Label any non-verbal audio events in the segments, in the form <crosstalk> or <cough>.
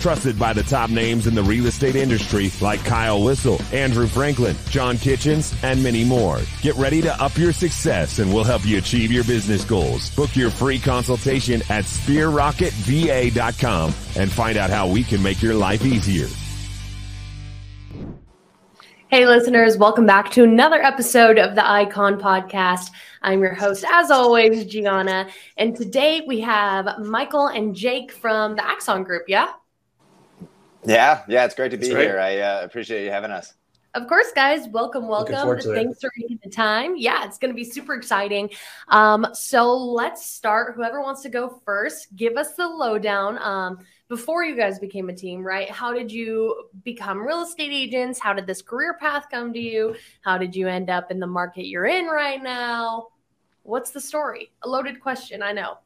Trusted by the top names in the real estate industry like Kyle Whissel, Andrew Franklin, John Kitchens, and many more. Get ready to up your success and we'll help you achieve your business goals. Book your free consultation at sphererocketva.com and find out how we can make your life easier. Hey, listeners, welcome back to another episode of the Icon Podcast. I'm your host, as always, Gianna. And today we have Michael and Jake from the Axon Group. Yeah? Yeah, yeah, it's great to be here. I uh, appreciate you having us. Of course, guys. Welcome, welcome. Thanks for making the time. Yeah, it's going to be super exciting. Um, so let's start. Whoever wants to go first, give us the lowdown. Um, before you guys became a team, right? How did you become real estate agents? How did this career path come to you? How did you end up in the market you're in right now? What's the story? A loaded question, I know.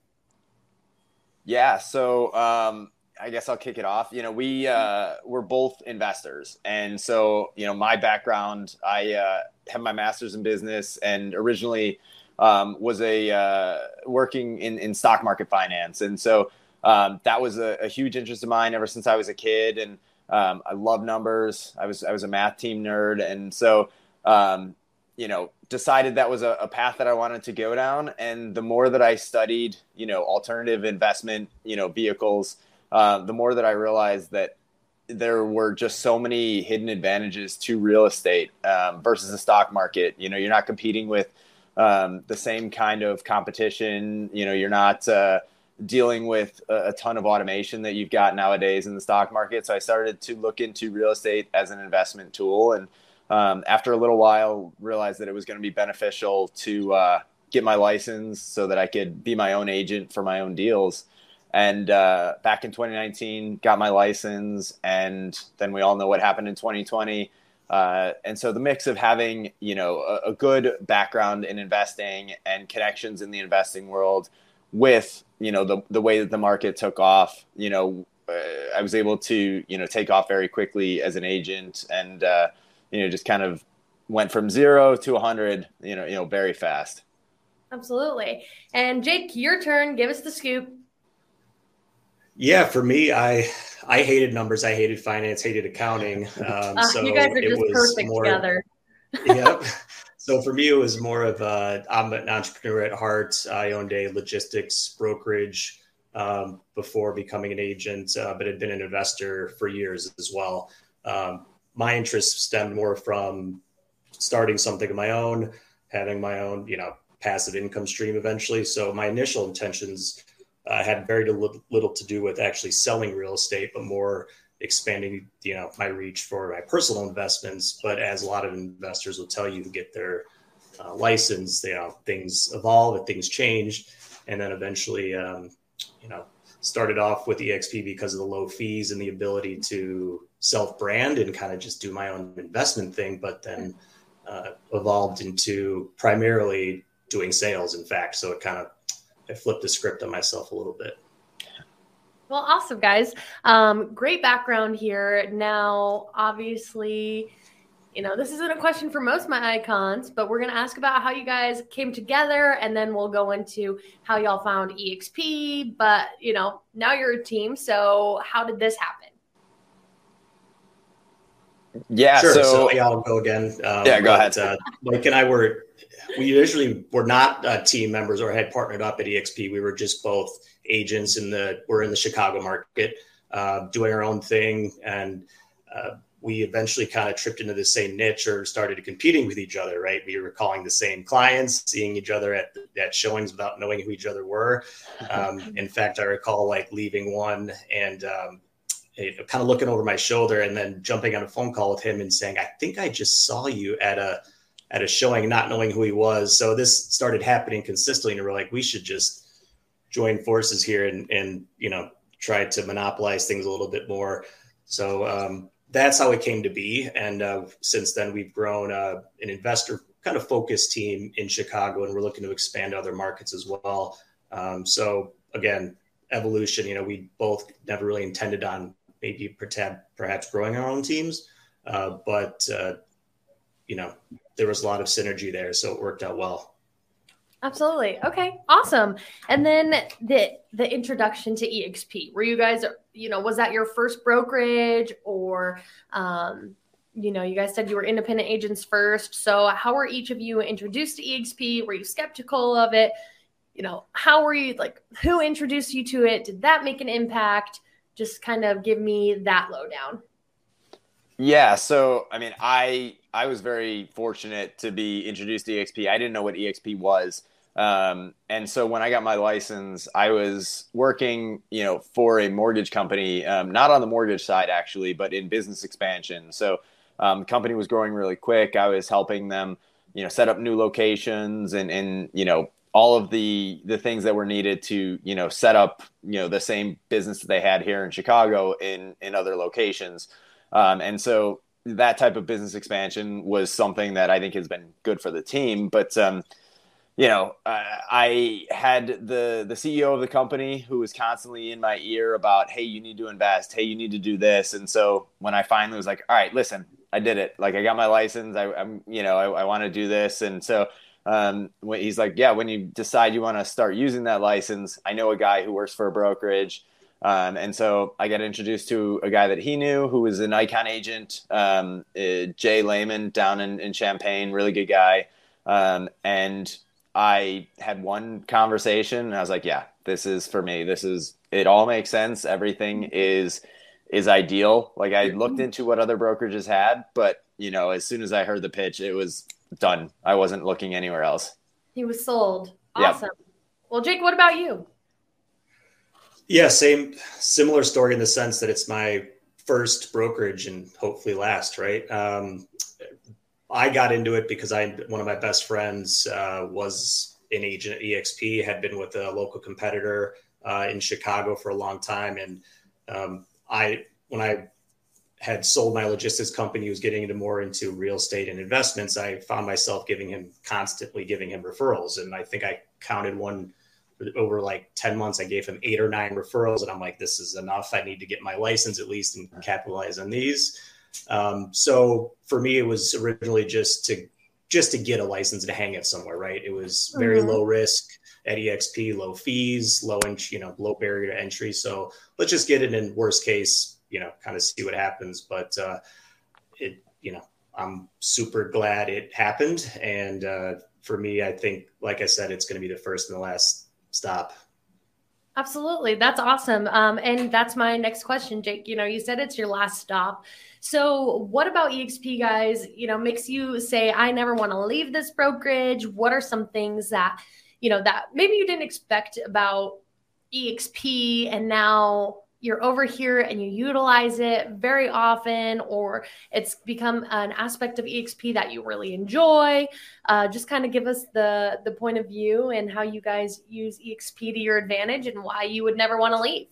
Yeah, so um, I guess I'll kick it off. You know, we uh, we're both investors, and so you know, my background, I uh, have my master's in business, and originally um, was a uh, working in in stock market finance, and so um, that was a, a, huge interest of mine ever since I was a kid, and um, I love numbers. I was I was a math team nerd, and so um, you know decided that was a, a, path that I wanted to go down. And the more that I studied, you know, alternative investment, you know, vehicles, uh, the more that I realized that there were just so many hidden advantages to real estate um, versus the stock market. You know, you're not competing with um, the same kind of competition. You know, you're not uh, dealing with a, a, ton of automation that you've got nowadays in the stock market. So I started to look into real estate as an investment tool, and um, after a little while, realized that it was going to be beneficial to uh, get my license so that I could be my own agent for my own deals. And uh, back in 2019, got my license, and then we all know what happened in 2020. Uh, and so the mix of having you know a, a, good background in investing and connections in the investing world with you know the the way that the market took off, you know, uh, I was able to you know take off very quickly as an agent, and uh, you know just kind of went from zero to 100, you know, you know, very fast. Absolutely. And Jake, your turn. Give us the scoop. Yeah, for me, I I hated numbers. I hated finance. Hated accounting. <laughs> Um, uh, so you guys are just perfect more, together. <laughs> yep. <laughs> So for me, it was more of a, I'm an entrepreneur at heart. I owned a logistics brokerage um, before becoming an agent, uh, but had been an investor for years as well. Um, my interest stemmed more from starting something of my own, having my own, you know, passive income stream eventually. So my initial intentions uh, had very little, to do with actually selling real estate, but more expanding you know my reach for my personal investments. But as a lot of investors will tell you get their uh, license you know things evolve and things change. And then eventually um, you know started off with exp because of the low fees and the ability to self brand and kind of just do my own investment thing but then uh, evolved into primarily doing sales in fact. So it kind of i flipped the script on myself a little bit well, awesome, guys. Um, great background here. Now, obviously, you know, this isn't a question for most of my icons, but we're going to ask about how you guys came together and then we'll go into how y'all found EXP. But, you know, now you're a team. So, how did this happen? Yeah, sure. So, so I'll go again. Um, yeah, go but, ahead. Uh, Mike and I were, we initially were not uh, team members or had partnered up at EXP. We were just both agents in the we're in the Chicago market, uh, doing our own thing, and uh, we eventually kind of tripped into the same niche or started competing with each other. Right, we were calling the same clients, seeing each other at at showings without knowing who each other were. Um, <laughs> in fact, I recall like leaving one and. Um, kind of looking over my shoulder and then jumping on a phone call with him and saying, "I think I just saw you at a at a showing, not knowing who he was." So this started happening consistently, and we're like, "We should just join forces here and and you know try to monopolize things a little bit more. So um, that's how it came to be. And uh, since then, we've grown uh, an investor kind of focused team in Chicago, and we're looking to expand other markets as well. Um, so again, evolution. You know, we both never really intended on maybe perhaps growing our own teams, uh, but uh, you know, there was a lot of synergy there, so it worked out well. Absolutely. Okay. Awesome. And then the the introduction to EXP. Were you guys, you know, was that your first brokerage or um, you know, you guys said you were independent agents first. So how were each of you introduced to EXP? Were you skeptical of it? You know, how were you like who introduced you to it? Did that make an impact? Just kind of give me that lowdown. Yeah, so I mean, I I was very fortunate to be introduced to EXP. I didn't know what EXP was. Um, and so when I got my license, I was working, you know, for a mortgage company, um, not on the mortgage side actually, but in business expansion. So um, the company was growing really quick. I was helping them, you know, set up new locations and and you know all of the the things that were needed to you know set up you know the same business that they had here in Chicago in in other locations. Um, and so that type of business expansion was something that I think has been good for the team. But um, you know, I had the the CEO of the company who was constantly in my ear about, hey, you need to invest, hey, you need to do this. And so when I finally was like, all right, listen, I did it. Like I got my license. I, am you know, I, I want to do this. And so um, he's like, yeah, when you decide you want to start using that license, I know a guy who works for a brokerage. Um, and so I got introduced to a guy that he knew who was an Icon agent, um, uh, Jay Lehman down in, in Champaign, really good guy. Um, and I had one conversation and I was like, yeah, this is for me. This is it all makes sense. Everything is is ideal. Like I looked into what other brokerages had, but you know, as soon as I heard the pitch, it was done. I wasn't looking anywhere else. He was sold. Awesome. Yep. Well, Jake, what about you? Yeah, same similar story in the sense that it's my first brokerage and hopefully last, right? Um, I got into it because I one of my best friends uh, was an agent at EXP, had been with a local competitor uh, in Chicago for a long time, and um, I when I had sold my logistics company, was getting into more into real estate and investments. I found myself giving him constantly giving him referrals, and I think I counted one over like 10 months, I gave him eight or nine referrals. And I'm like, this is enough. I need to get my license at least and capitalize on these. Um, so for me, it was originally just to just to get a license to hang it somewhere, right? It was very mm-hmm. low risk at EXP, low fees, low inch, you know, low barrier to entry. So let's just get it in worst case, you know, kind of see what happens. But uh, it, you know, I'm super glad it happened. And uh, for me, I think, like I said, it's going to be the first and the last stop. Absolutely. That's awesome. Um, and that's my next question, Jake. You know, you said it's your last stop. So, what about EXP guys, you know, makes you say, I never want to leave this brokerage? What are some things that, you know, that maybe you didn't expect about EXP and now you're over here and you utilize it very often, or it's become an aspect of EXP that you really enjoy. Uh, just kind of give us the the point of view and how you guys use EXP to your advantage and why you would never want to leave.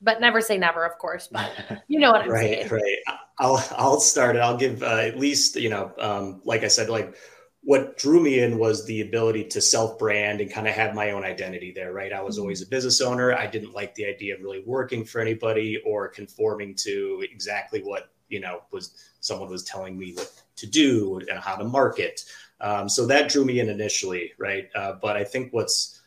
But never say never, of course. But <laughs> you know what I'm right, saying. Right, right. I'll I'll start it. I'll give uh, at least you know, um, like I said, like what drew me in was the ability to self brand and kind of have my own identity there, right? I was mm-hmm. always a business owner. I didn't like the idea of really working for anybody or conforming to exactly what, you know, was someone was telling me what to do and how to market. Um, so that drew me in initially, right? Uh, but I think what's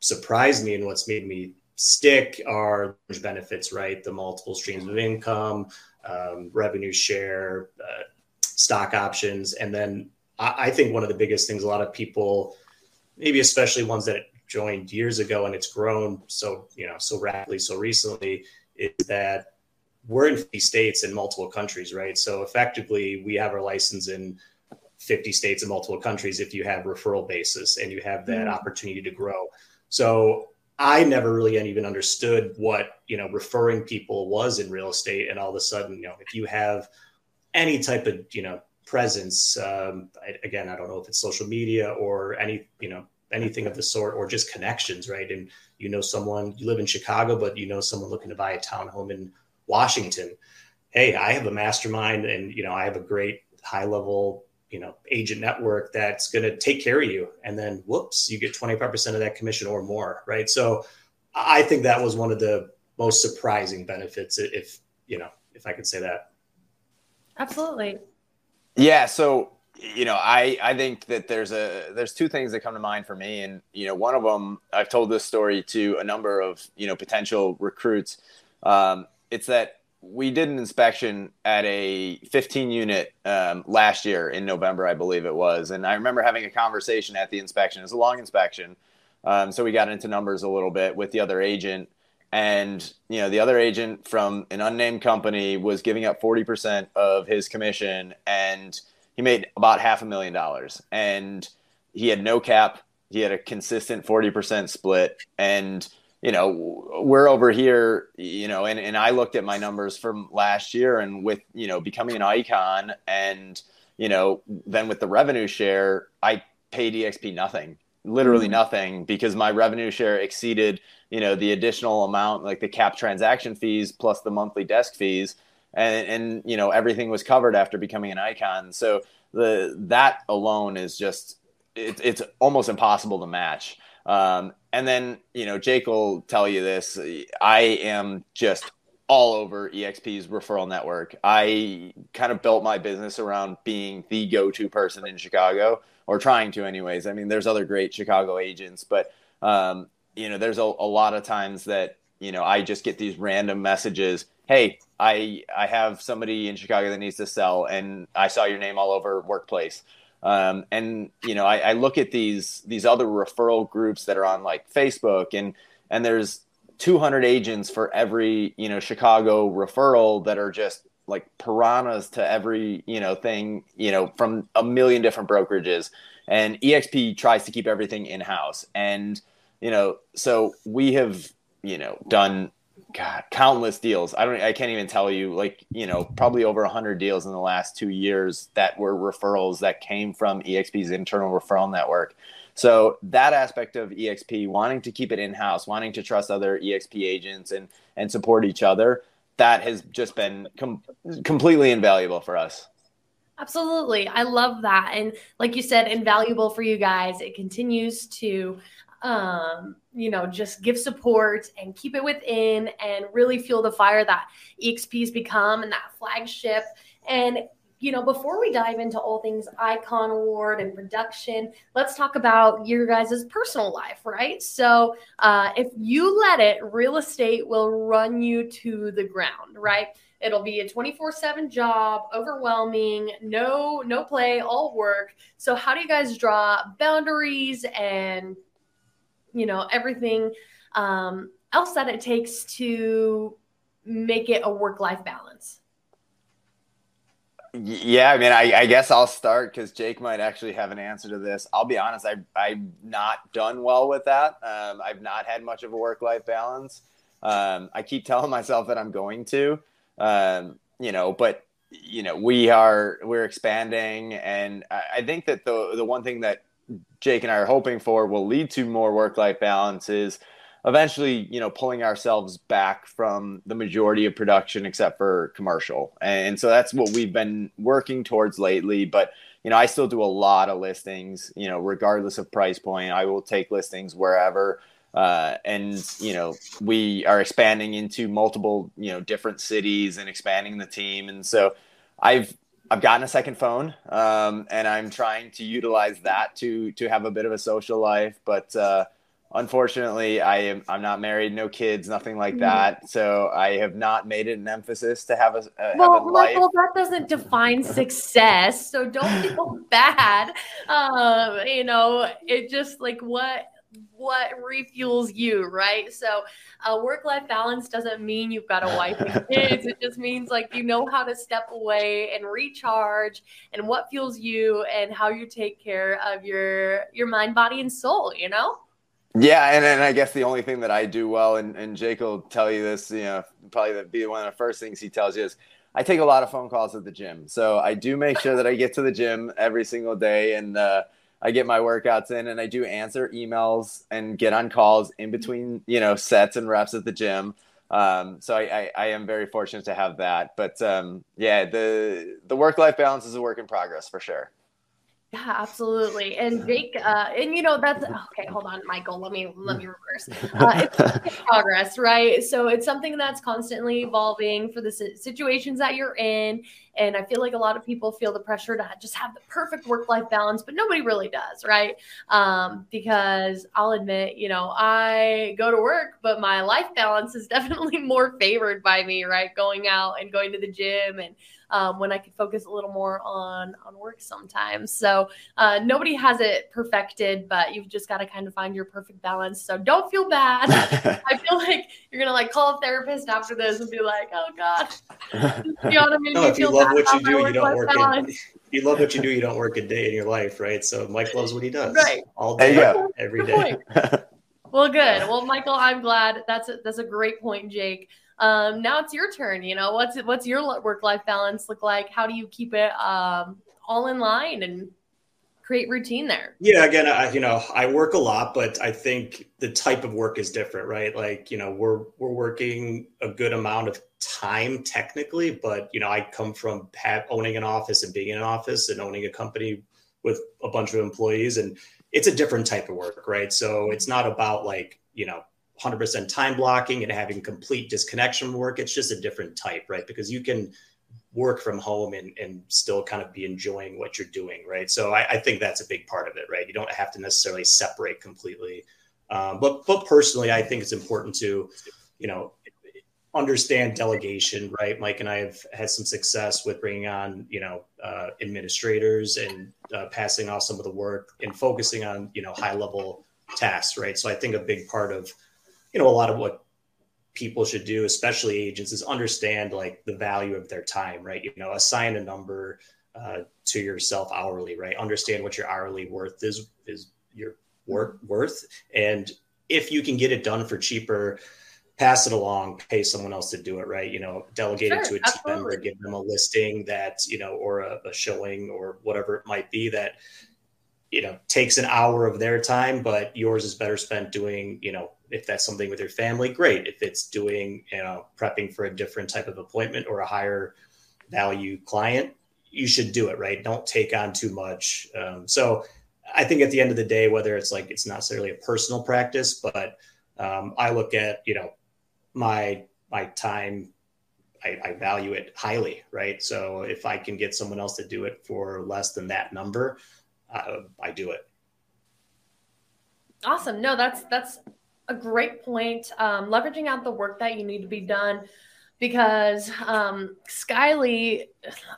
surprised me and what's made me stick are benefits, right? The multiple streams of income, um, revenue share, uh, stock options, and then I, think one of the biggest things a lot of people, maybe especially ones that joined years ago and it's grown so you know so rapidly so recently, is that we're in 50 states in multiple countries, right? So effectively, we have our license in 50 states and multiple countries if you have referral basis and you have that mm-hmm. opportunity to grow. So I never really even understood what you know referring people was in real estate, and all of a sudden, you know, if you have any type of you know presence. Um, I, again, I don't know if it's social media or any, you know, anything of the sort, or just connections, right? And you know, someone you live in Chicago, but you know, someone looking to buy a townhome in Washington. Hey, I have a mastermind, and you know, I have a great high level you know agent network that's going to take care of you and then whoops you get 25% of that commission or more right so i think that was one of the most surprising benefits if you know if i could say that absolutely yeah so you know i i think that there's a there's two things that come to mind for me and you know one of them i've told this story to a number of you know potential recruits um, it's that we did an inspection at a 15 unit um, last year in November, I believe it was. And I remember having a conversation at the inspection. It was a long inspection. Um, so we got into numbers a little bit with the other agent. And, you know, the other agent from an unnamed company was giving up 40% of his commission and he made about half a million dollars. And he had no cap. He had a consistent 40% split. And, you know, we're over here, you know, and, and I looked at my numbers from last year and with, you know, becoming an icon and, you know, then with the revenue share, I paid EXP nothing, literally mm-hmm. nothing because my revenue share exceeded, you know, the additional amount, like the cap transaction fees plus the monthly desk fees. And, and, you know, everything was covered after becoming an icon. So the, that alone is just, it, it's almost impossible to match. Um, and then, you know, Jake will tell you this. I am just all over EXP's referral network. I kind of built my business around being the go to person in Chicago, or trying to, anyways. I mean, there's other great Chicago agents, but, um, you know, there's a, a lot of times that, you know, I just get these random messages. Hey, I I have somebody in Chicago that needs to sell, and I saw your name all over workplace. Um, and you know, I, I look at these these other referral groups that are on like Facebook, and and there's 200 agents for every you know Chicago referral that are just like piranhas to every you know thing you know from a million different brokerages and exp tries to keep everything in house and you know so we have you know done God, countless deals. I don't, I can't even tell you, like, you know, probably over a hundred deals in the last two years that were referrals that came from EXP's internal referral network. So that aspect of EXP, wanting to keep it in house, wanting to trust other EXP agents and and support each other, that has just been com- completely invaluable for us. Absolutely. I love that. And like you said, invaluable for you guys. It continues to um, you know, just give support and keep it within and really fuel the fire that EXP's become and that flagship. And, you know, before we dive into all things Icon Award and production, let's talk about your guys' personal life, right? So, uh, if you let it, real estate will run you to the ground, right? It'll be a 24/7 job, overwhelming, no no play, all work. So how do you guys draw boundaries and you know everything um, else that it takes to make it a work life balance yeah i mean i, I guess i'll start because jake might actually have an answer to this. I'll be honest I, i've not done well with that. Um, i've not had much of a work life balance. Um, i keep telling myself that i'm going to um, you know but you know we are we're expanding and I, I think that the the one thing that Jake and I are hoping for will lead to more work life balance is eventually, you know, pulling ourselves back from the majority of production except for commercial. And so that's what we've been working towards lately. But, you know, I still do a lot of listings, you know, regardless of price point. I will take listings wherever. Uh, and you know we are expanding into multiple you know different cities and expanding the team and so i've I've gotten a second phone, um, and I'm trying to utilize that to to have a bit of a social life. But uh, unfortunately, I am I'm not married, no kids, nothing like mm-hmm. that. So I have not made it an emphasis to have a, uh, well, have a life. Well, that doesn't define success. So don't feel <laughs> bad. Um, you know, it just like what what refuels you, right? So, uh, work life balance doesn't mean you've got a wife and kids. it just means like you know how to step away and recharge, and what fuels you, and how you take care of your your mind, body, and soul. You know. Yeah, and, and I guess the only thing that I do well, and, and Jake will tell you this, you know, probably be one of the first things he tells you is I take a lot of phone calls at the gym. So I do make sure that I get to the gym every single day and uh, I get my workouts in and I do answer emails and get on calls in between, you know, sets and reps at the gym. Um, so I, I, I, am very fortunate to have that. But um, yeah, the the work life balance is a work in progress for sure. Yeah, absolutely. And Jake, uh, and you know that's <laughs> okay. Hold on, Michael. Let me let me reverse. <laughs> Uh, it's progress, right? So it's something that's constantly evolving for the situations that you're in. And I feel like a lot of people feel the pressure to just have the perfect work life balance, but nobody really does, right? Um, because I'll admit, you know, I go to work, but my life balance is <laughs> definitely more favored by me, right? Going out and going to the gym and um, when I could focus a little more on on work sometimes. So uh, nobody has it perfected, but you've just got to kind of find your perfect balance. So don't feel bad. <laughs> I feel like you're gonna like call a therapist after this and be like, "Oh God, <laughs> you know no, if you love what you do, you don't work. In, you love what you do, you don't work a day in your life, right? So Mike loves what he does, right? All day, every day. <laughs> well, good. Well, Michael, I'm glad. That's a, that's a great point, Jake. Um, now it's your turn. You know, what's what's your work life balance look like? How do you keep it um, all in line and create routine there? Yeah, again, I, you know, I work a lot, but I think the type of work is different, right? Like, you know, we're we're working a good amount of time technically, but you know, I come from owning an office and being in an office and owning a company with a bunch of employees, and it's a different type of work, right? So it's not about like you know 100% time blocking and having complete disconnection work. It's just a different type, right? Because you can work from home and, and still kind of be enjoying what you're doing, right? So I, I think that's a big part of it, right? You don't have to necessarily separate completely. Um, but but personally, I think it's important to, you know, understand delegation, right? Mike and I have had some success with bringing on, you know, uh, administrators and uh, passing off some of the work and focusing on, you know, high level tasks, right? So I think a big part of you know a lot of what people should do especially agents is understand like the value of their time right? You know assign a number uh, to yourself hourly right? Understand what your hourly worth is is your work worth. And if you can get it done for cheaper pass it along pay someone else to do it right? You know delegate sure, it to a team member give them a listing that you know or a, a showing or whatever it might be that you know takes an hour of their time but yours is better spent doing you know if that's something with your family, great. If it's doing, you know, prepping for a different type of appointment or a higher value client, you should do it, right? Don't take on too much. Um, so I think at the end of the day, whether it's like it's not necessarily a personal practice, but um, I look at, you know, my my time, I, I value it highly, right? So if I can get someone else to do it for less than that number, uh, I do it. Awesome. No, that's that's a great point. Um, leveraging out the work that you need to be done because um, Skyly,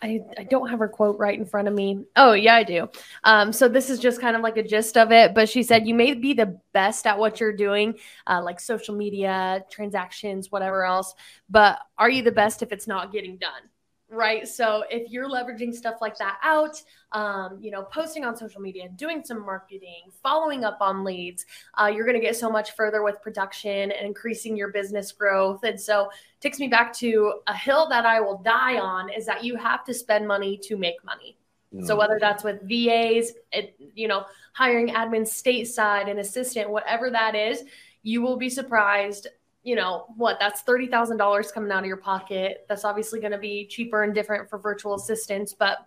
I, I don't have her quote right in front of me. Oh, yeah, I do. Um, so this is just kind of like a gist of it. But she said, You may be the best at what you're doing, uh, like social media, transactions, whatever else. But are you the best if it's not getting done? Right? So if you're leveraging stuff like that out, um, you know, posting on social media, doing some marketing, following up on leads, uh, you're going to get so much further with production and increasing your business growth. And so takes me back to a hill that I will die on is that you have to spend money to make money. So mm. whether that's with VAs, it, you know, hiring admin stateside, an assistant, whatever that is, you will be surprised you know what that's $30,000 coming out of your pocket. That's obviously going to be cheaper and different for virtual assistants but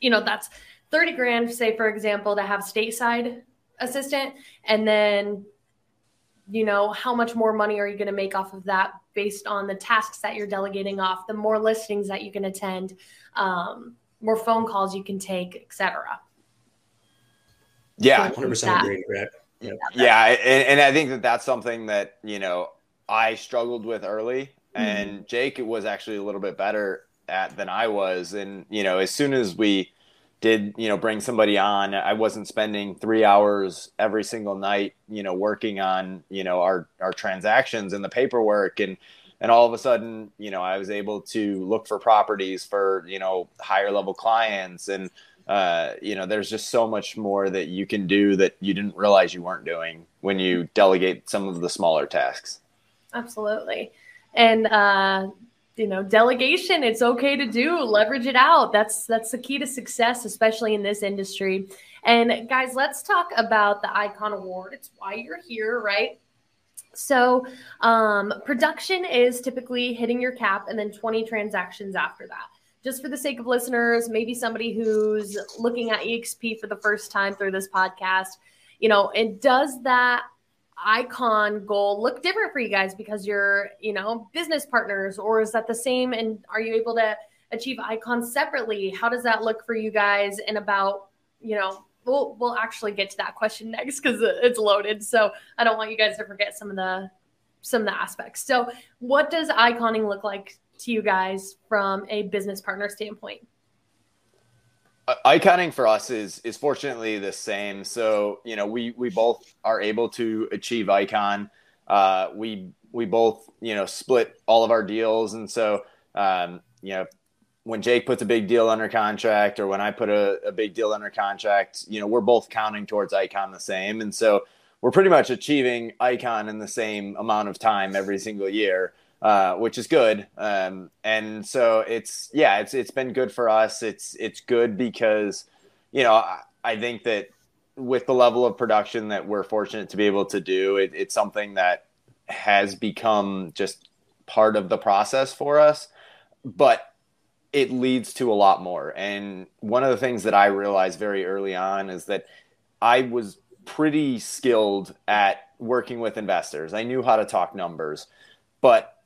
you know that's 30 grand say for example to have stateside assistant. And then you know how much more money are you going to make off of that based on the tasks that you're delegating off the more listings that you can attend um, more phone calls you can take etc yeah so 100% agree Brad yeah, and, and I think that that's something that you know I struggled with early, mm-hmm. and Jake was actually a little bit better at than I was. And you know, as soon as we did, you know, bring somebody on, I wasn't spending three hours every single night, you know, working on you know our our transactions and the paperwork and and all of a sudden you know i was able to look for properties for you know higher level clients and uh, you know, there's just so much more that you can do that you didn't realize you weren't doing when you delegate some of the smaller tasks. Absolutely. And, uh, you know, delegation, it's okay to do, leverage it out. That's, that's the key to success, especially in this industry. And guys, let's talk about the Icon Award. It's why you're here, right? So, um, production is typically hitting your cap and then 20 transactions after that. Just for the sake of listeners, maybe somebody who's looking at EXP for the first time through this podcast, you know, and does that icon goal look different for you guys because you're, you know, business partners, or is that the same? And are you able to achieve icons separately? How does that look for you guys? And about, you know, we'll we'll actually get to that question <laughs> next because it's loaded. So I don't want you guys to forget some of the some of the aspects. So what does iconing look like to you guys from a business partner standpoint? iconing for us is is fortunately the same. So you know we we both are able to achieve icon. Uh, we we both you know split all of our deals, and so um, you know when Jake puts a big deal under contract or when I put a, a big deal under contract, you know we're both counting towards icon the same, and so we're pretty much achieving icon in the same amount of time every single year. Uh, which is good. Um, and so it's yeah, it's it's been good for us. It's it's good because you know I, I think that with the level of production that we're fortunate to be able to do, it, it's something that has become just part of the process for us. But it leads to a lot more. And one of the things that I realized very early on is that I was pretty skilled at working with investors. I knew how to talk numbers, but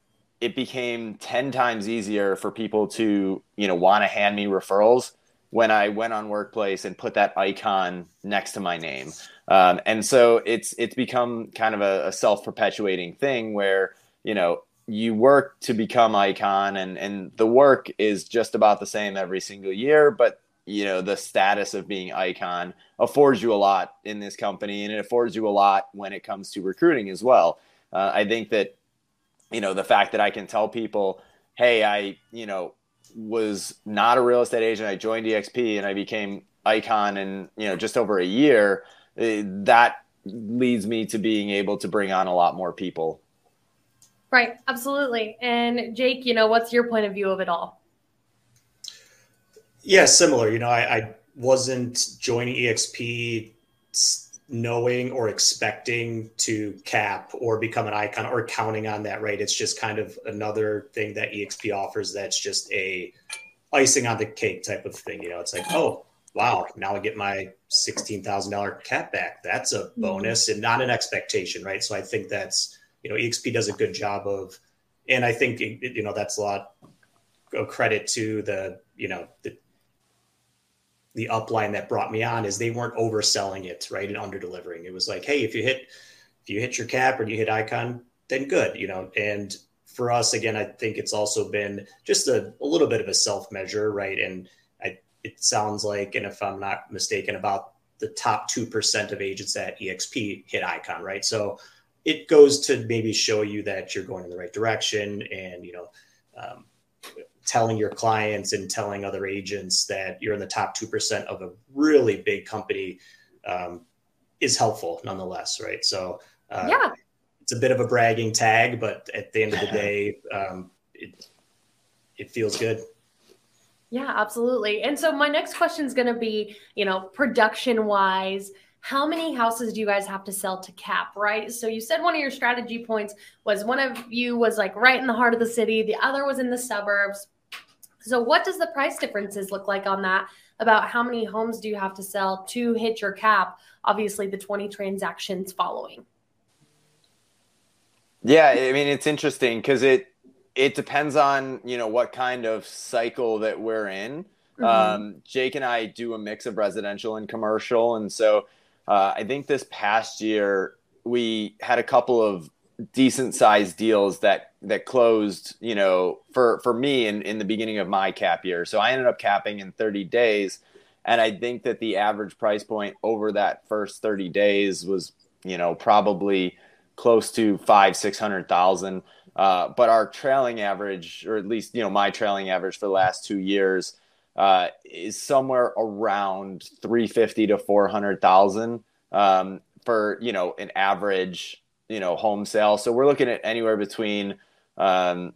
it became 10 times easier for people to, you know, want to hand me referrals when I went on workplace and put that icon next to my name. Um, and so it's, it's become kind of a, a self-perpetuating thing where, you know, you work to become icon and, and the work is just about the same every single year, but you know, the status of being icon affords you a lot in this company and it affords you a lot when it comes to recruiting as well. Uh, I think that you know, the fact that I can tell people, hey, I, you know, was not a real estate agent. I joined EXP and I became icon in, you know, just over a year. Eh, that leads me to being able to bring on a lot more people. Right. Absolutely. And Jake, you know, what's your point of view of it all? Yeah, similar. You know, I, I wasn't joining EXP knowing or expecting to cap or become an icon or counting on that right? It's just kind of another thing that exp offers that's just a icing on the cake type of thing you know? It's like oh wow now i get my $16000 cap back. That's a mm-hmm. bonus and not an expectation right? So i think that's you know exp does a good job of and i think you know that's a lot of credit to the you know the the upline that brought me on is they weren't overselling it, right, and under delivering. It was like, hey, if you hit if you hit your cap or you hit icon, then good, you know. And for us, again, I think it's also been just a, a little bit of a self measure, right? And I, it sounds like, and if I'm not mistaken, about the top two percent of agents at EXP hit icon, right? So it goes to maybe show you that you're going in the right direction, and you know. Um, telling your clients and telling other agents that you're in the top 2% of a really big company um, is helpful nonetheless right? So uh, yeah. it's a bit of a bragging tag but at the end of the <laughs> day um, it, it feels good. Yeah absolutely. And so my next question is going to be you know production wise how many houses do you guys have to sell to cap right? So you said one of your strategy points was one of you was like right in the heart of the city the other was in the suburbs so, what does the price differences look like on that? About how many homes do you have to sell to hit your cap? Obviously, the 20 transactions following. Yeah, I mean it's interesting because it it depends on you know what kind of cycle that we're in. Mm-hmm. Um, Jake and I do a mix of residential and commercial, and so uh, I think this past year we had a couple of decent sized deals that that closed, you know, for for me in in the beginning of my cap year. So I ended up capping in 30 days, and I think that the average price point over that first 30 days was, you know, probably close to five six hundred thousand. Uh, but our trailing average, or at least you know my trailing average for the last two years, uh, is somewhere around 350 to 400,000 um, for you know an average you know home sale. So we're looking at anywhere between um,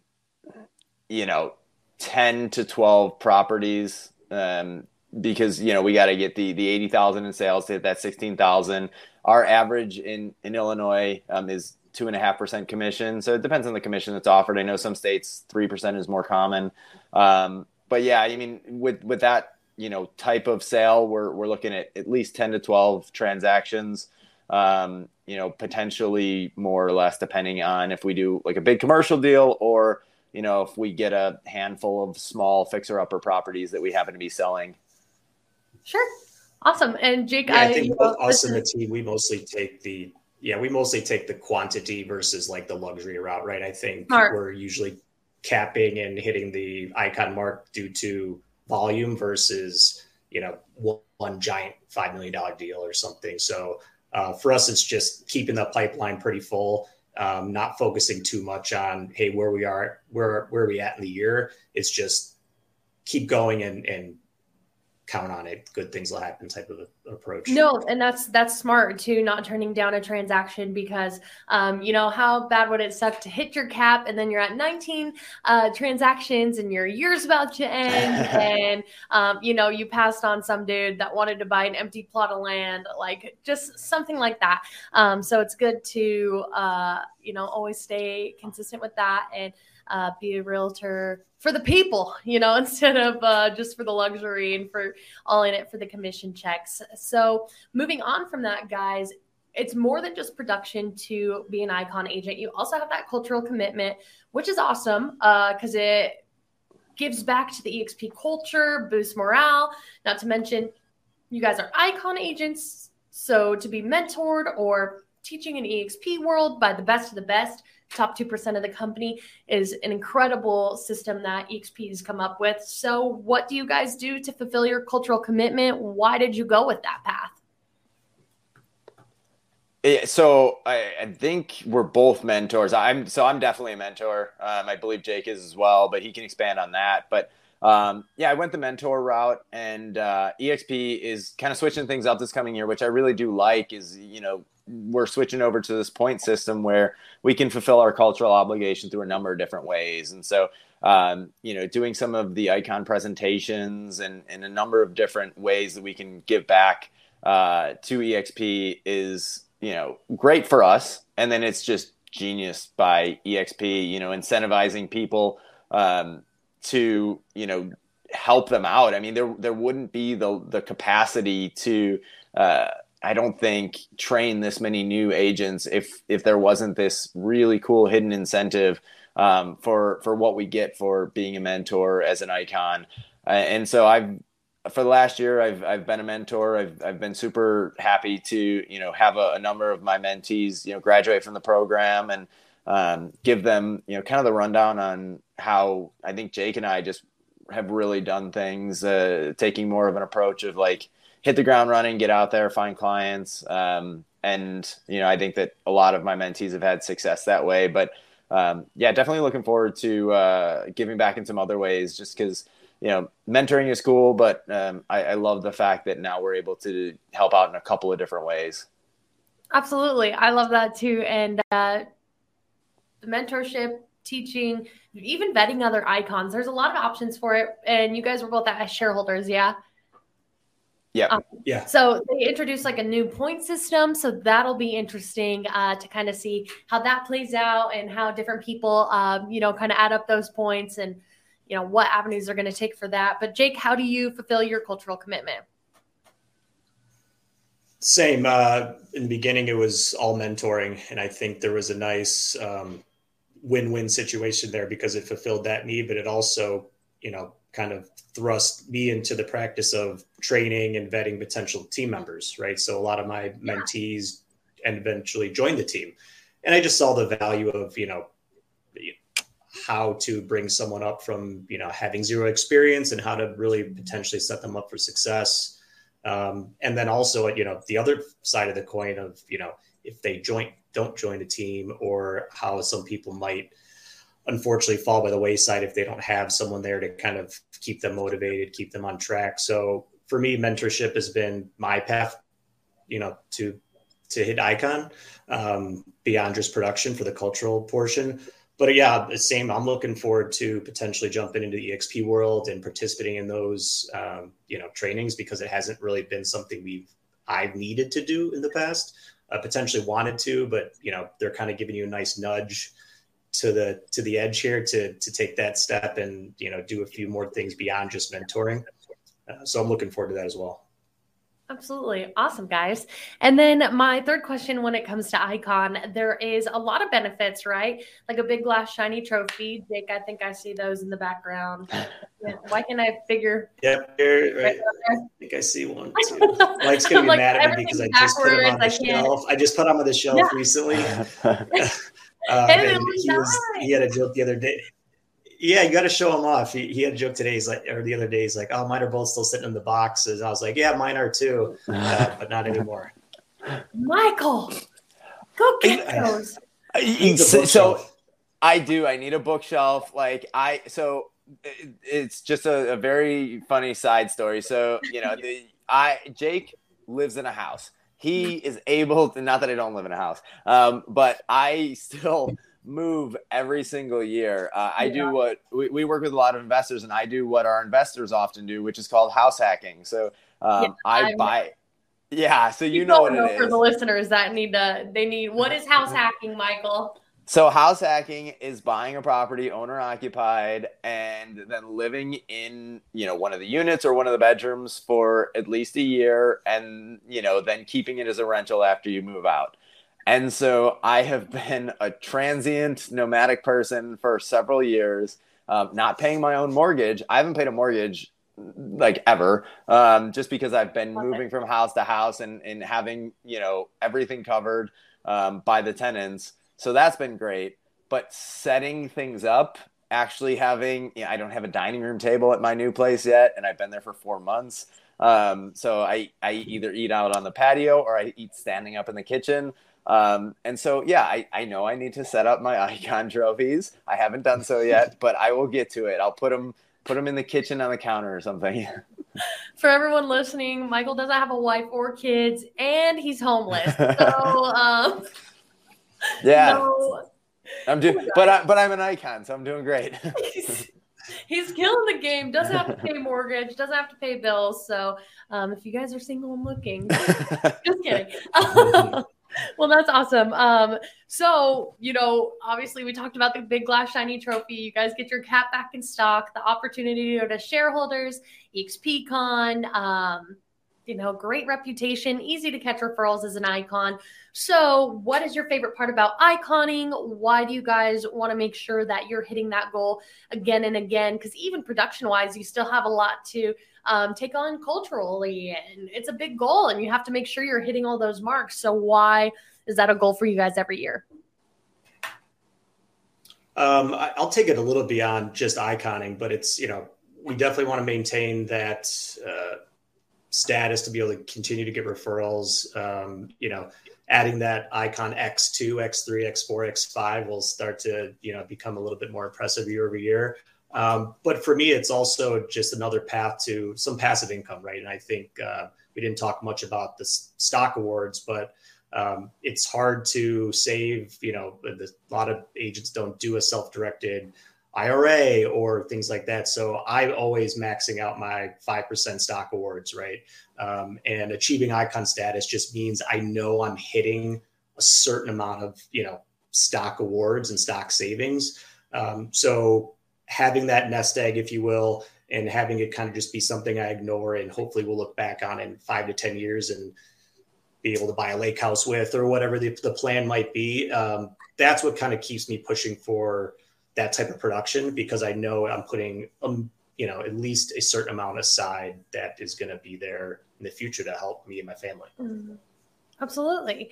you know 10 to 12 properties um, because you know we got to get the the 80,000 in sales to hit that 16,000. Our average in in Illinois um, is two and a half percent commission. So it depends on the commission that's offered. I know some states three percent is more common. Um, but yeah, I mean, with with that you know type of sale, we're we're looking at at least ten to twelve transactions. Um, you know, potentially more or less depending on if we do like a big commercial deal or you know if we get a handful of small fixer upper properties that we happen to be selling. Sure. Awesome. And Jake, yeah, I, I think both us and the team, we mostly take the yeah, we mostly take the quantity versus like the luxury route, right? I think Smart. we're usually capping and hitting the icon mark due to volume versus you know one giant five million dollar deal or something. So uh, for us, it's just keeping the pipeline pretty full, um, not focusing too much on hey where we are, where where are we at in the year. It's just keep going and and count on it good things will happen type of approach. No and that's that's smart too not turning down a transaction because um, you know how bad would it suck to hit your cap and then you're at 19 uh, transactions and your year's about to end <laughs> and um, you know you passed on some dude that wanted to buy an empty plot of land like just something like that. Um, so it's good to uh, you know always stay consistent with that and uh, be a realtor for the people, you know, <laughs> instead of uh, just for the luxury and for all in it for the commission checks. So, moving on from that, guys, it's more than just production to be an icon agent. You also have that cultural commitment, which is awesome because uh, it gives back to the EXP culture, boosts morale. Not to mention, you guys are icon agents. So, to be mentored or teaching an EXP world by the best of the best top 2% of the company is an incredible system that EXP has come up with. So, what do you guys do to fulfill your cultural commitment? Why did you go with that path? so I, I, think we're both mentors. I'm so I'm definitely a mentor. Um, I believe Jake is as well, but he can expand on that. But um, yeah, I went the mentor route, and uh, EXP is kind of switching things up this coming year, which I really do like. Is you know we're switching over to this point system where we can fulfill our cultural obligation through a number of different ways. And so, um, you know, doing some of the icon presentations and, and a number of different ways that we can give back uh, to EXP is, you know, great for us. And then it's just genius by EXP, you know, incentivizing people um, to, you know, help them out. I mean, there there wouldn't be the the capacity to uh, I don't think train this many new agents if if there wasn't this really cool hidden incentive um, for for what we get for being a mentor as an icon. Uh, and so I've for the last year I've I've been a mentor. I've I've been super happy to you know have a, a number of my mentees you know graduate from the program and um, give them you know kind of the rundown on how I think Jake and I just have really done things, uh, taking more of an approach of like hit the ground running, get out there, find clients. Um, and, you know, I think that a lot of my mentees have had success that way. But um, yeah, definitely looking forward to uh, giving back in some other ways just because, you know, mentoring is cool, but um, I, I love the fact that now we're able to help out in a couple of different ways. Absolutely. I love that too. And uh, the mentorship, teaching, even vetting other icons, there's a lot of options for it. And you guys were both as shareholders, yeah? Yeah. Um, yeah. So they introduced like a new point system. So that'll be interesting uh, to kind of see how that plays out and how different people, um, you know, kind of add up those points and, you know, what avenues they're going to take for that. But Jake, how do you fulfill your cultural commitment? Same. Uh, in the beginning, it was all mentoring. And I think there was a nice um, win win situation there because it fulfilled that need, but it also, you know, kind of thrust me into the practice of training and vetting potential team members, right? So a lot of my mentees and eventually joined the team. And I just saw the value of, you know, how to bring someone up from, you know, having zero experience and how to really potentially set them up for success. Um, and then also, you know, the other side of the coin of, you know, if they join, don't join a team or how some people might – unfortunately fall by the wayside if they don't have someone there to kind of keep them motivated, keep them on track. So for me, mentorship has been my path, you know, to to hit icon um, beyond just production for the cultural portion. But yeah, same. I'm looking forward to potentially jumping into the EXP world and participating in those, um, you know, trainings because it hasn't really been something we've I've needed to do in the past. Uh, potentially wanted to, but you know, they're kind of giving you a nice nudge to the to the edge here to to take that step and you know do a few more things beyond just mentoring. Uh, so I'm looking forward to that as well. Absolutely. Awesome, guys. And then my third question when it comes to Icon, there is a lot of benefits, right? Like a big glass shiny trophy. Jake, I think I see those in the background. <laughs> Why can't I figure? Yep, here, right. I think I see one too. <laughs> Mike's going to be like mad at me because I just put him on the I shelf. I just put him on the shelf yeah. recently. <laughs> um, and he, was, he had a joke the other day yeah, you got to show him off. He, he had a joke today. He's like, or the other day, he's like, "Oh, mine are both still sitting in the boxes." I was like, "Yeah, mine are too, uh, <laughs> but not anymore." Michael, go get those. So, so, I do. I need a bookshelf. Like I, so it, it's just a, a, very funny side story. So you know, <laughs> the, I Jake lives in a house. He is able to. Not that I don't live in a house, um, but I still move every single year. Uh, I do what we, we, work with a lot of investors, and I do what our investors often do, which is called house hacking. So um, yeah, I buy. Yeah, so you, you know what know it for is. the listeners that need to. They need what is house <laughs> hacking, Michael? So house hacking is buying a property owner occupied and then living in, you know, one of the units or one of the bedrooms for at least a year and, you know, then keeping it as a rental after you move out. And so I have <laughs> been a transient nomadic person for several years, um, not paying my own mortgage. I haven't paid a mortgage like ever, um, just because I've been moving from house to house and, and having, you know, everything covered um, by the tenants. So that's been great. But setting things up, actually having, you know, I don't have a dining room table at my new place yet, and I've been there for four months. Um, so I, I either eat out on the patio or I eat standing up in the kitchen. Um, and so, yeah, I, I know I need to set up my <laughs> icon trophies. I haven't done so yet, <laughs> but I will get to it. I'll put them put them in the kitchen on the counter or something. <laughs> For everyone listening, Michael doesn't have a wife or kids, and he's homeless. So, um, yeah, no. I'm doing, but I, but I'm an icon, so I'm doing great. <laughs> he's, he's killing the game. Doesn't have to pay <laughs> mortgage. Doesn't have to pay bills. So, um, if you guys are single and looking, <laughs> just kidding well, that's awesome. Um, so, you know, obviously we talked about the big glass shiny trophy. You guys get your cap back in stock, the opportunity to go to shareholders, EXPCon, um, you know, great reputation, easy to catch referrals as an icon. So, what is your favorite part about iconing? Why do you guys want to make sure that you're hitting that goal again and again? Because even production wise, you still have a lot to um, take on culturally. And it's a big goal, and you have to make sure you're hitting all those marks. So, why is that a goal for you guys every year? Um, I'll take it a little beyond just iconing, but it's, you know, we definitely want to maintain that uh, status to be able to continue to get referrals. Um, you know, adding that icon X2, X3, X4, X5 will start to, you know, become a little bit more impressive year over year. Um, but for me, it's also just another path to some passive income, right? And I think uh, we didn't talk much about the stock awards, but um, it's hard to save. You know, a lot of agents don't do a self-directed IRA or things like that. So I'm always maxing out my 5% stock awards, right? Um, and achieving icon status just means I know I'm hitting a certain amount of, you know, stock awards and stock savings. Um, so having that nest egg, if you will, and having it kind of just be something I ignore and hopefully we'll look back on in five to 10 years and be able to buy a lake house with or whatever the, the plan might be. Um, that's what kind of keeps me pushing for that type of production because I know I'm putting, um, you know, at least a certain amount aside that is going to be there in the future to help me and my family. Mm-hmm. Absolutely.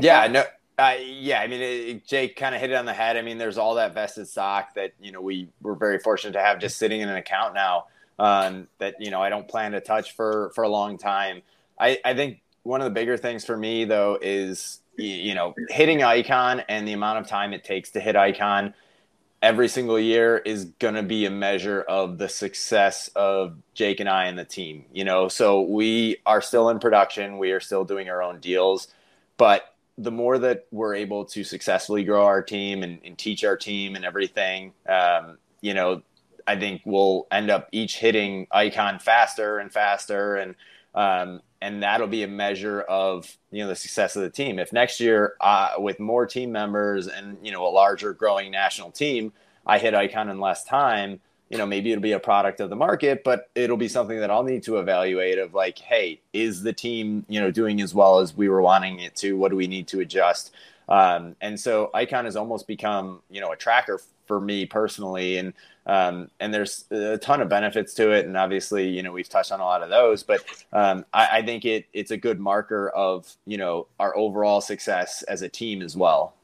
yeah, no, uh, yeah, I mean, it, Jake kind of hit it on the head. I mean, there's all that vested stock that you know we were very fortunate to have just sitting in an account now um, that you know I don't plan to touch for for a long time. I, I think one of the bigger things for me though is you know hitting icon and the amount of time it takes to hit icon every single year is going to be a measure of the success of Jake and I and the team. You know, so we are still in production, we are still doing our own deals, but the more that we're able to successfully grow our team and, and teach our team and everything, um, you know, I think we'll end up each hitting icon faster and faster. And, um, and that'll be a measure of you know the success of the team. If next year, uh, with more team members and you know a larger growing national team, I hit icon in less time, you know maybe it'll be a product of the market, but it'll be something that I'll need to evaluate. Of like, hey, is the team you know doing as well as we were wanting it to? What do we need to adjust? Um, and so Icon has almost become, you know, a tracker for me personally. And, um, and there's a ton of benefits to it. And obviously, you know, we've touched on a lot of those, but, um, I, I think it, it's a good marker of, you know, our overall success as a team as well.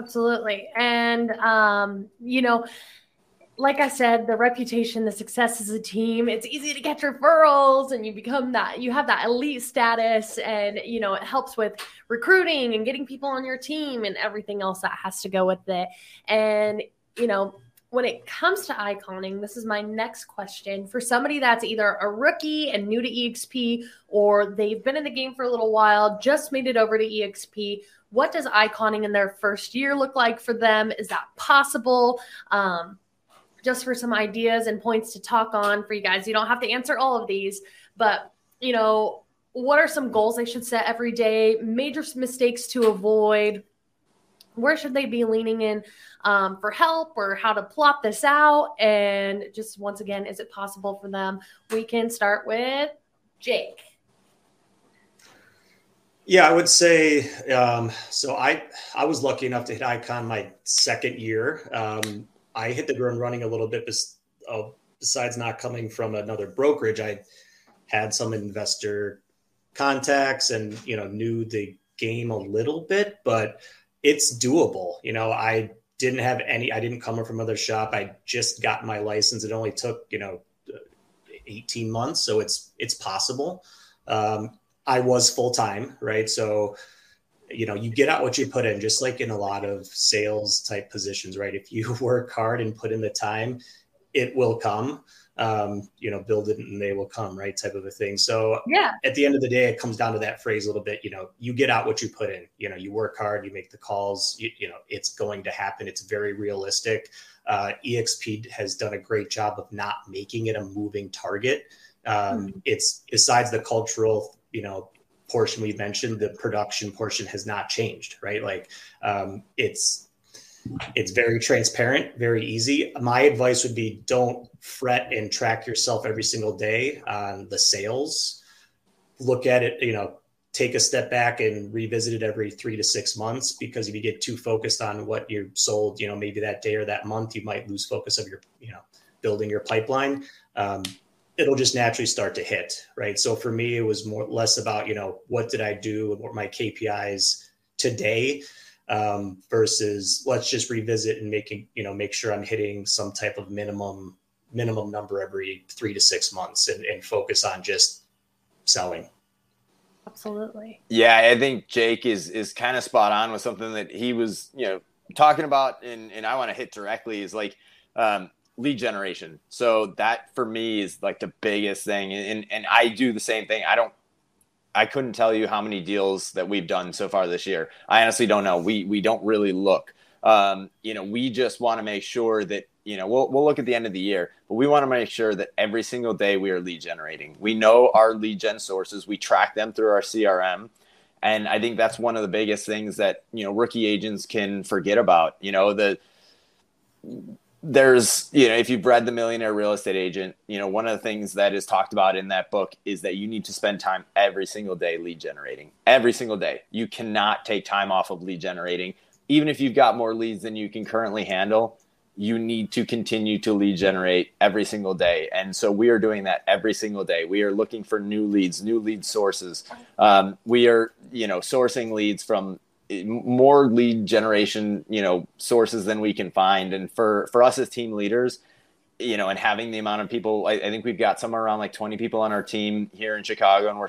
Absolutely. And, um, you know, like I said, the reputation, the success as a team, it's easy to get referrals and you become that, you have that elite status and, you know, it helps with recruiting and getting people on your team and everything else that has to go with it. And, you know, when it comes to iconing, this is my next question for somebody that's either a rookie and new to EXP or they've been in the game for a little while, just made it over to EXP. What does iconing in their first year look like for them? Is that possible? Um, just for some ideas and points to talk on for you guys. You don't have to answer all of these, but you know, what are some goals they should set every day? Major mistakes to avoid. Where should they be leaning in um, for help or how to plot this out? And just once again, is it possible for them? We can start with Jake. Yeah, I would say um, so. I I was lucky enough to hit Icon my second year. Um, I hit the ground running a little bit. Uh, besides not coming from another brokerage, I had some investor contacts and you know knew the game a little bit, but it's doable. You know, I didn't have any. I didn't come from another shop. I just got my license. It only took you know 18 months, so it's it's possible. Um, I was full time, right? So you know you get out what you put in just like in a lot of sales type positions right? If you <laughs> work hard and put in the time it will come. Um, you know build it and they will come right? Type of a thing. So yeah. at the end of the day it comes down to that phrase a little bit you know you get out what you put in. You know you work hard you make the calls you, you know it's going to happen. It's very realistic. Uh, exp has done a great job of not making it a moving target. Um, mm-hmm. it's besides the cultural you know portion we mentioned, the production portion has not changed, right? Like um, it's it's very transparent, very easy. My advice would be don't fret and track yourself every single day on the sales. Look at it, you know, take a step back and revisit it every three to six months because if you get too focused on what you sold, you know, maybe that day or that month, you might lose focus of your, you know, building your pipeline. Um, it'll just naturally start to hit, right? So for me, it was more less about you know what did I do and what my KPIs today um, versus let's just revisit and making you know make sure I'm hitting some type of minimum minimum number every three to six months and, and focus on just selling. Absolutely. Yeah, I think Jake is is kind of spot on with something that he was you know talking about, and and I want to hit directly is like. Um, lead generation. So that for me is like the biggest thing. And, and I do the same thing. I don't, I couldn't tell you how many deals that we've done so far this year. I honestly don't know. We, we don't really look, um, you know, we just want to make sure that, you know, we'll, we'll look at the end of the year, but we want to make sure that every single day we are lead generating. We know our lead gen sources. We track them through our CRM. And I think that's one of the biggest things that, you know, rookie agents can forget about, you know, the, there's you know if you've read the millionaire real estate agent you know one of the things that is talked about in that book is that you need to spend time every single day lead generating. Every single day. You cannot take time off of lead generating. Even if you've got more leads than you can currently handle you need to continue to lead generate every single day. And so we are doing that every single day. We are looking for new leads new lead sources. Um, we are you know sourcing leads from more lead generation, you know, sources than we can find. And for for us as team leaders, you know, and having the amount of people, I, I, think we've got somewhere around like 20 people on our team here in Chicago, and we're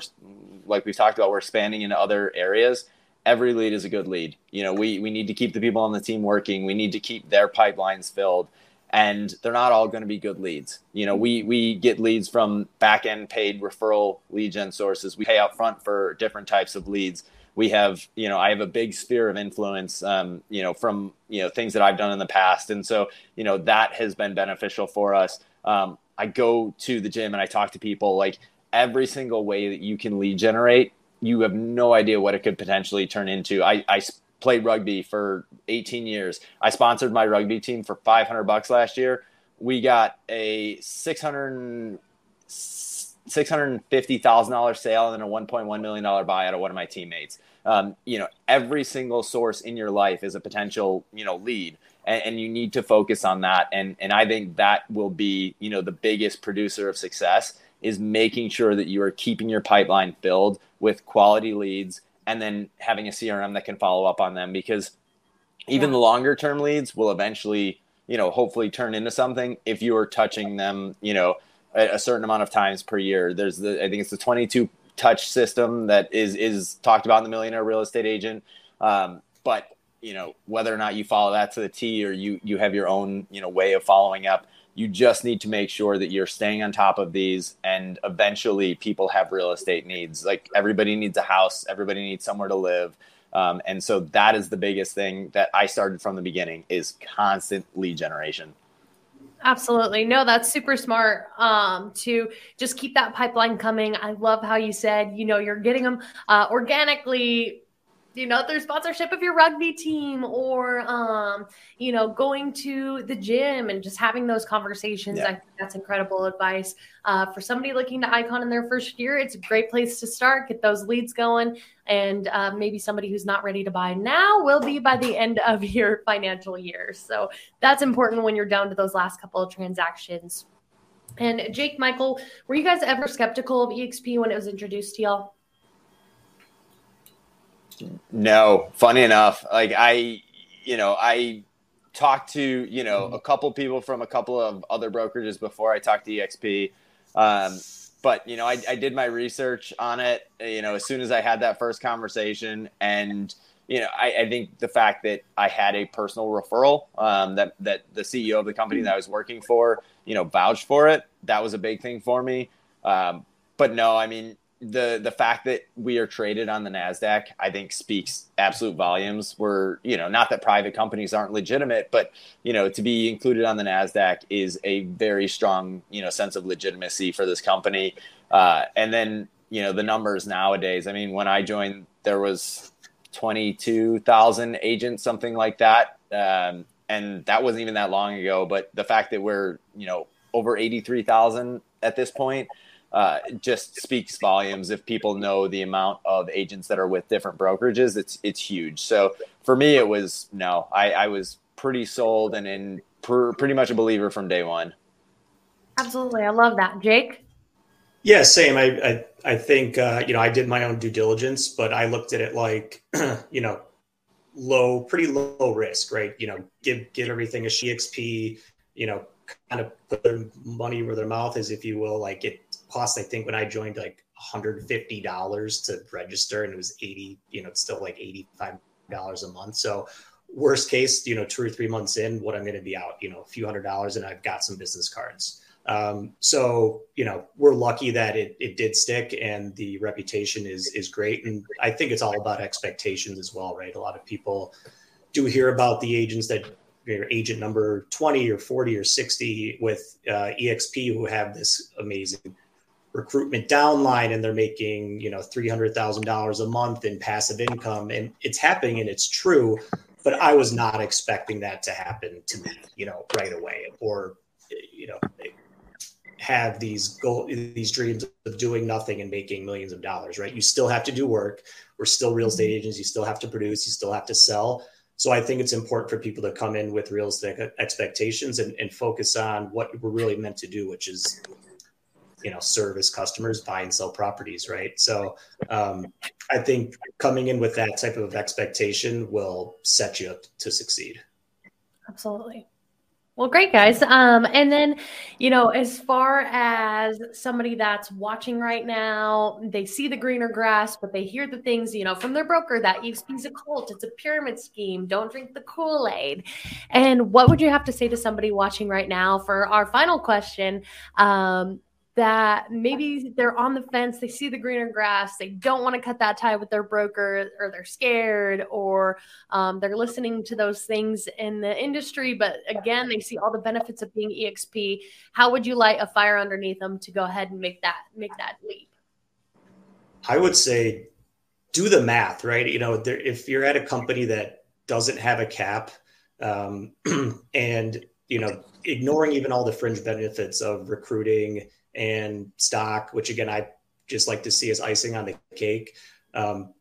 like we've talked about, we're expanding into other areas. Every lead is a good lead. You know, we we need to keep the people on the team working. We need to keep their pipelines filled, and they're not all going to be good leads. You know, we we get leads from back end paid referral lead gen sources. We pay out front for different types of leads we have you know i have a big sphere of influence um, you know from you know things that i've done in the past and so you know that has been beneficial for us um, i go to the gym and i talk to people like every single way that you can lead generate, you have no idea what it could potentially turn into. I, I played rugby for 18 years. I sponsored my rugby team for 500 bucks last year. We got a 600 $650,000 sale and then a $1.1 million buy out of one of my teammates. Um, you know, every single source in your life is a potential, you know, lead. And, and, you need to focus on that. And, and I think that will be, you know, the biggest producer of success is making sure that you are keeping your pipeline filled with quality leads and then having a CRM that can follow up on them because even yeah. the longer term leads will eventually, you know, hopefully turn into something if you are touching them, you know, a, certain amount of times per year. There's the I think it's the 22 touch system that is is talked about in the Millionaire Real Estate Agent. Um, but you know whether or not you follow that to the T or you you have your own you know way of following up. You just need to make sure that you're staying on top of these, and eventually, people have real estate needs. Like everybody needs a house, everybody needs somewhere to live. Um, and so that is the biggest thing that I started from the beginning is constant lead generation. Absolutely. No, that's super smart um, to just keep that pipeline coming. I love how you said, you know, you're getting them uh, organically you know through sponsorship of your rugby team or um you know going to the gym and just having those conversations yeah. i think that's incredible advice. Uh, for somebody looking to icon in their first year it's a great place to start get those leads going and uh, maybe somebody who's not ready to buy now will be by the end of <laughs> your financial year. So that's important when you're down to those last couple of transactions. And jake michael were you guys ever skeptical of exp when it was introduced to y'all no, funny enough, like I, you know, I talked to you know a couple people from a couple of other brokerages before I talked to EXP. Um, but you know, I, I did my research on it. You know, as soon as I had that first conversation, and you know, I, I think the fact that I had a personal referral um, that that the CEO of the company that I was working for, you know, vouched for it. That was a big thing for me. Um, but no, I mean, the the fact that we are traded on the Nasdaq, I think, speaks absolute volumes. We're you know not that private companies aren't legitimate, but you know to be included on the Nasdaq is a very strong you know sense of legitimacy for this company. Uh, and then you know the numbers nowadays. I mean, when I joined, there was twenty two thousand agents, something like that, um, and that wasn't even that long ago. But the fact that we're you know over eighty three thousand at this point uh, just speaks volumes. If people know the amount of agents that are with different brokerages, it's it's huge. So for me, it was no. I, I was pretty sold and in per, pretty much a believer from day one. Absolutely, I love that, Jake. Yeah, same. I I, I think uh, you know I did my own due diligence, but I looked at it like <clears throat> you know low, pretty low risk, right? You know, give give everything a EXP. You know, kind of put their money where their mouth is, if you will. Like it cost, I think when I joined like $150 to register and it was 80, you know, it's still like $85 a month. So worst case, you know, two or three months in, what I'm going to be out, you know, a few hundred dollars and I've got some business cards. Um, so, you know, we're lucky that it, it did stick and the reputation is, is great. And I think it's all about expectations as well, right? A lot of people do hear about the agents that your agent number 20 or 40 or 60 with uh, exp who have this amazing recruitment downline and they're making you know $300000 a month in passive income. And it's happening and it's true but i was not expecting that to happen to me you know right away or you know have these goal these dreams of doing nothing and making millions of dollars right? You still have to do work. We're still real estate mm-hmm. agents. You still have to produce. You still have to sell. So i think it's important for people to come in with realistic expectations and, and focus on what we're really meant to do which is you know service customers buy and sell properties right? So um, i think coming in with that type of expectation will set you up to succeed. Absolutely. Well great guys. Um, and then you know as far as somebody that's watching right now they see the greener grass but they hear the things you know from their broker that exp is a cult it's a pyramid scheme don't drink the kool-aid. And what would you have to say to somebody watching right now for our final question? Um, that maybe they're on the fence, they see the greener grass, they don't want to cut that tie with their broker, or they're scared, or um, they're listening to those things in the industry, but again, they see all the benefits of being EXP. How would you light a fire underneath them to go ahead and make that make that leap? I would say do the math, right? You know, there, if you're at a company that doesn't have a cap, um, <clears throat> and you know, ignoring even all the fringe benefits of recruiting and stock, which again, I just like to see as icing on the cake. Um,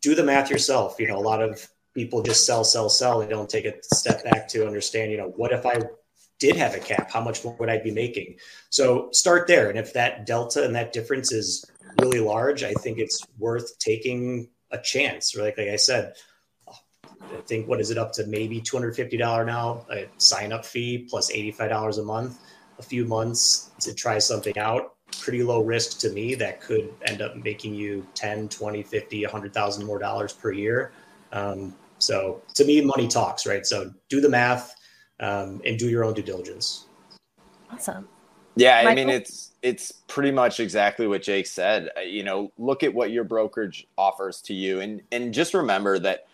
do the math yourself. You know, a lot of people just sell, sell, sell. They don't take a step back to understand, you know, what if I did have a cap? How much would I be making? So start there. And if that delta and that difference is really large, I think it's worth taking a chance. Like, like I said, I think what is it up to maybe $250 now, a sign up fee plus $85 a month a few months to try something out pretty low risk to me that could end up making you 10 20 50 100000 more dollars per year. Um, so to me money talks right? So do the math um, and do your own due diligence. Awesome. Yeah Michael? i mean it's it's pretty much exactly what jake said. Uh, you know look at what your brokerage offers to you and and just remember that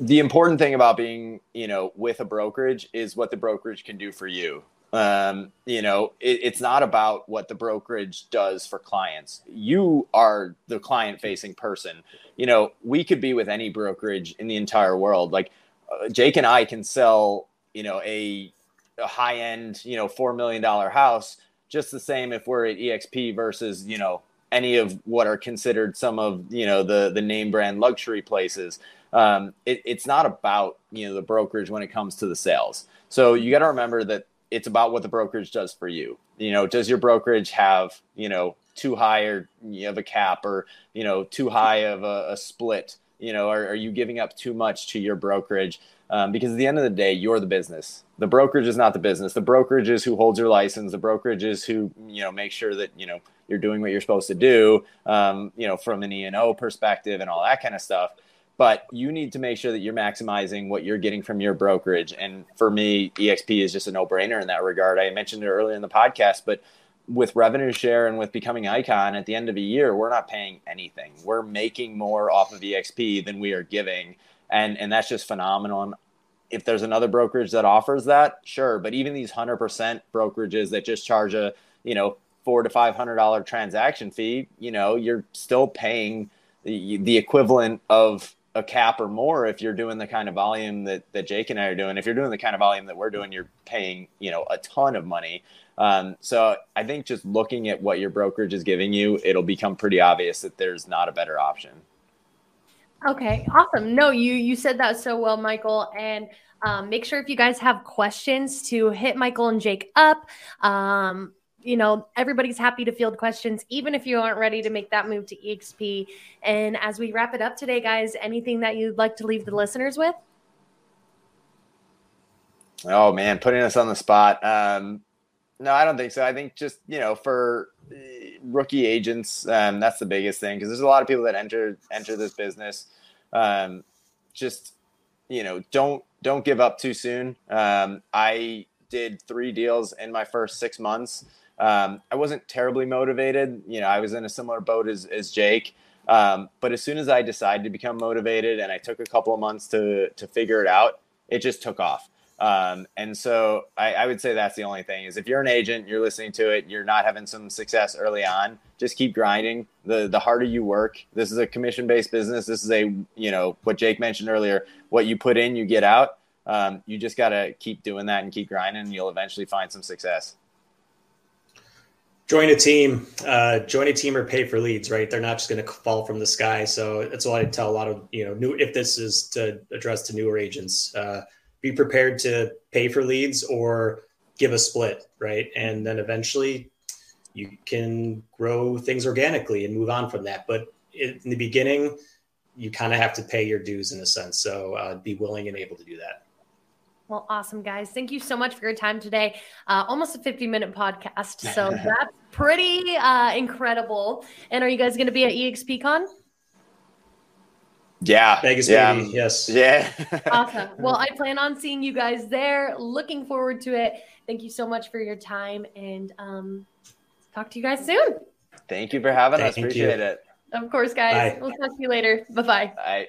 the important thing about being, you know, with a brokerage is what the brokerage can do for you. Um, you know, it, it's not about what the brokerage does for clients. You are the client facing person. You know, we could be with any brokerage in the entire world. Like uh, Jake and I can sell, you know, a, a high end, you know, $4 million house just the same if we're at EXP versus, you know, any of what are considered some of, you know, the, the name brand luxury places um, it, it's not about you know the brokerage when it comes to the sales. So you got to remember that it's about what the brokerage does for you. You know, does your brokerage have you know too high or you have a cap or you know too high of a, a split? You know, are, are, you giving up too much to your brokerage? Um, because at the end of the day, you're the business. The brokerage is not the business. The brokerage is who holds your license. The brokerage is who you know make sure that you know you're doing what you're supposed to do. Um, you know, from an E and O perspective and all that kind of stuff but you need to make sure that you're maximizing what you're getting from your brokerage. And for me, EXP is just a no brainer in that regard. I mentioned it earlier in the podcast, but with revenue share and with becoming icon at the end of a year, we're not paying anything. We're making more off of EXP than we are giving. And, and that's just phenomenal. And if there's another brokerage that offers that, sure. But even these hundred percent brokerages that just charge a, you know, four to five hundred dollar transaction fee, you know, you're still paying the, the equivalent of a cap or more if you're doing the kind of volume that, that Jake and I are doing. If you're doing the kind of volume that we're doing, you're paying, you know, a ton of money. Um, so I think just looking at what your brokerage is giving you, it'll become pretty obvious that there's not a better option. Okay, awesome. No, you you said that so well, Michael. And um, make sure if you guys have questions to hit Michael and Jake up. Um, you know, everybody's happy to field questions, even if you aren't ready to make that move to EXP. And as we wrap it up today, guys, anything that you'd like to leave the listeners with? Oh man, putting us on the spot. Um, no, I don't think so. I think just you know for uh, rookie agents, um, that's the biggest thing because there's a lot of people that enter enter this business. Um, just you know, don't don't give up too soon. Um, I did three deals in my first six months. Um, I wasn't terribly motivated. You know, I was in a similar boat as, as Jake. Um, but as soon as I decided to become motivated and I took a couple of months to, to figure it out, it just took off. Um, and so I, I, would say that's the only thing is if you're an agent, you're listening to it, you're not having some success early on, just keep grinding. The, the harder you work, this is a commission based business. This is a, you know, what Jake mentioned earlier, what you put in, you get out. Um, you just got to keep doing that and keep grinding and you'll eventually find some success join a team, uh, join a team or pay for leads, right? They're not just going to fall from the sky. So that's what I tell a lot of, you know, new, if this is to address to newer agents, uh, be prepared to pay for leads or give a split, right? And then eventually you can grow things organically and move on from that. But in the beginning, you kind of have to pay your dues in a sense. So uh, be willing and able to do that. Well, awesome, guys. Thank you so much for your time today. Uh, almost a 50 minute podcast. So <laughs> that's pretty uh, incredible. And are you guys going to be at EXPCon? Yeah. Vegas, yeah. baby. Yes. Yeah. <laughs> awesome. Well, I plan on seeing you guys there. Looking forward to it. thank you so much for your time and um, talk to you guys soon. Thank you for having thank us. Appreciate you. it. Of course, guys. Bye. We'll talk to you later. Bye-bye. Bye.